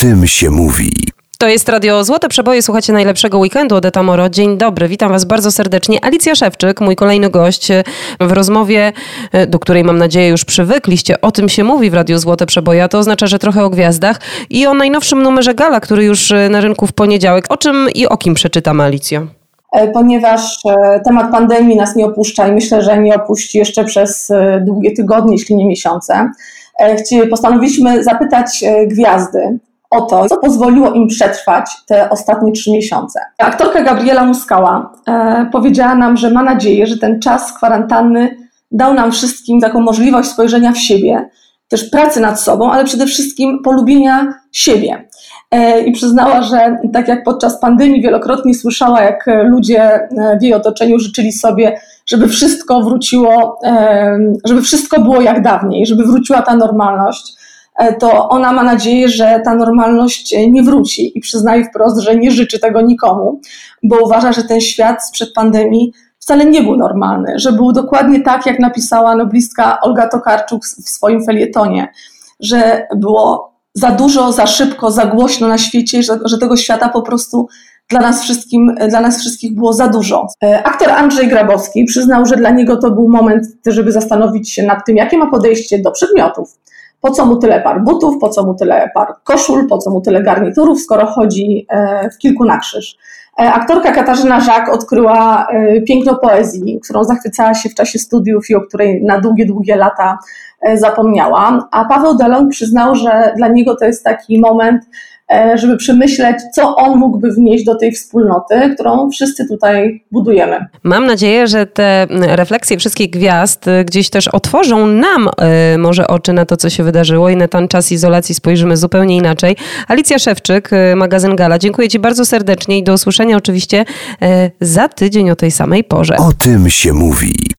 tym się mówi. To jest Radio Złote Przeboje, słuchacie najlepszego weekendu od Etamoro. Dzień dobry, witam was bardzo serdecznie. Alicja Szewczyk, mój kolejny gość w rozmowie, do której mam nadzieję już przywykliście. O tym się mówi w Radio Złote Przeboje, a to oznacza, że trochę o gwiazdach i o najnowszym numerze Gala, który już na rynku w poniedziałek. O czym i o kim przeczytam, Alicjo? E, ponieważ e, temat pandemii nas nie opuszcza i myślę, że nie opuści jeszcze przez e, długie tygodnie, jeśli nie miesiące. Postanowiliśmy zapytać gwiazdy, o to, co pozwoliło im przetrwać te ostatnie trzy miesiące. Aktorka Gabriela Muskała e, powiedziała nam, że ma nadzieję, że ten czas kwarantanny dał nam wszystkim taką możliwość spojrzenia w siebie, też pracy nad sobą, ale przede wszystkim polubienia siebie. E, I przyznała, że tak jak podczas pandemii wielokrotnie słyszała, jak ludzie e, w jej otoczeniu życzyli sobie, żeby wszystko wróciło, e, żeby wszystko było jak dawniej, żeby wróciła ta normalność to ona ma nadzieję, że ta normalność e, nie wróci i przyznaje wprost, że nie życzy tego nikomu, bo uważa, że ten świat sprzed pandemii wcale nie był normalny, że był dokładnie tak, jak napisała noblistka Olga Tokarczuk w swoim felietonie, że było za dużo, za szybko, za głośno na świecie, że, że tego świata po prostu dla nas, wszystkim, dla nas wszystkich było za dużo. E, aktor Andrzej Grabowski przyznał, że dla niego to był moment, żeby zastanowić się nad tym, jakie ma podejście do przedmiotów po co mu tyle par butów, po co mu tyle par koszul, po co mu tyle garniturów, skoro chodzi e, w kilku na krzyż. E, aktorka Katarzyna Żak odkryła e, piękno poezji, którą zachwycała się w czasie studiów i o której na długie, długie lata zapomniała. A Paweł Delon przyznał, że dla niego to jest taki moment, żeby przemyśleć, co on mógłby wnieść do tej wspólnoty, którą wszyscy tutaj budujemy. Mam nadzieję, że te refleksje wszystkich gwiazd e, gdzieś też otworzą nam e, może oczy na to, co się wydarzyło i na ten czas izolacji spojrzymy zupełnie inaczej. Alicja Szewczyk, magazyn Gala, dziękuję Ci bardzo serdecznie i do usłyszenia oczywiście za tydzień o tej samej porze. O tym się mówi.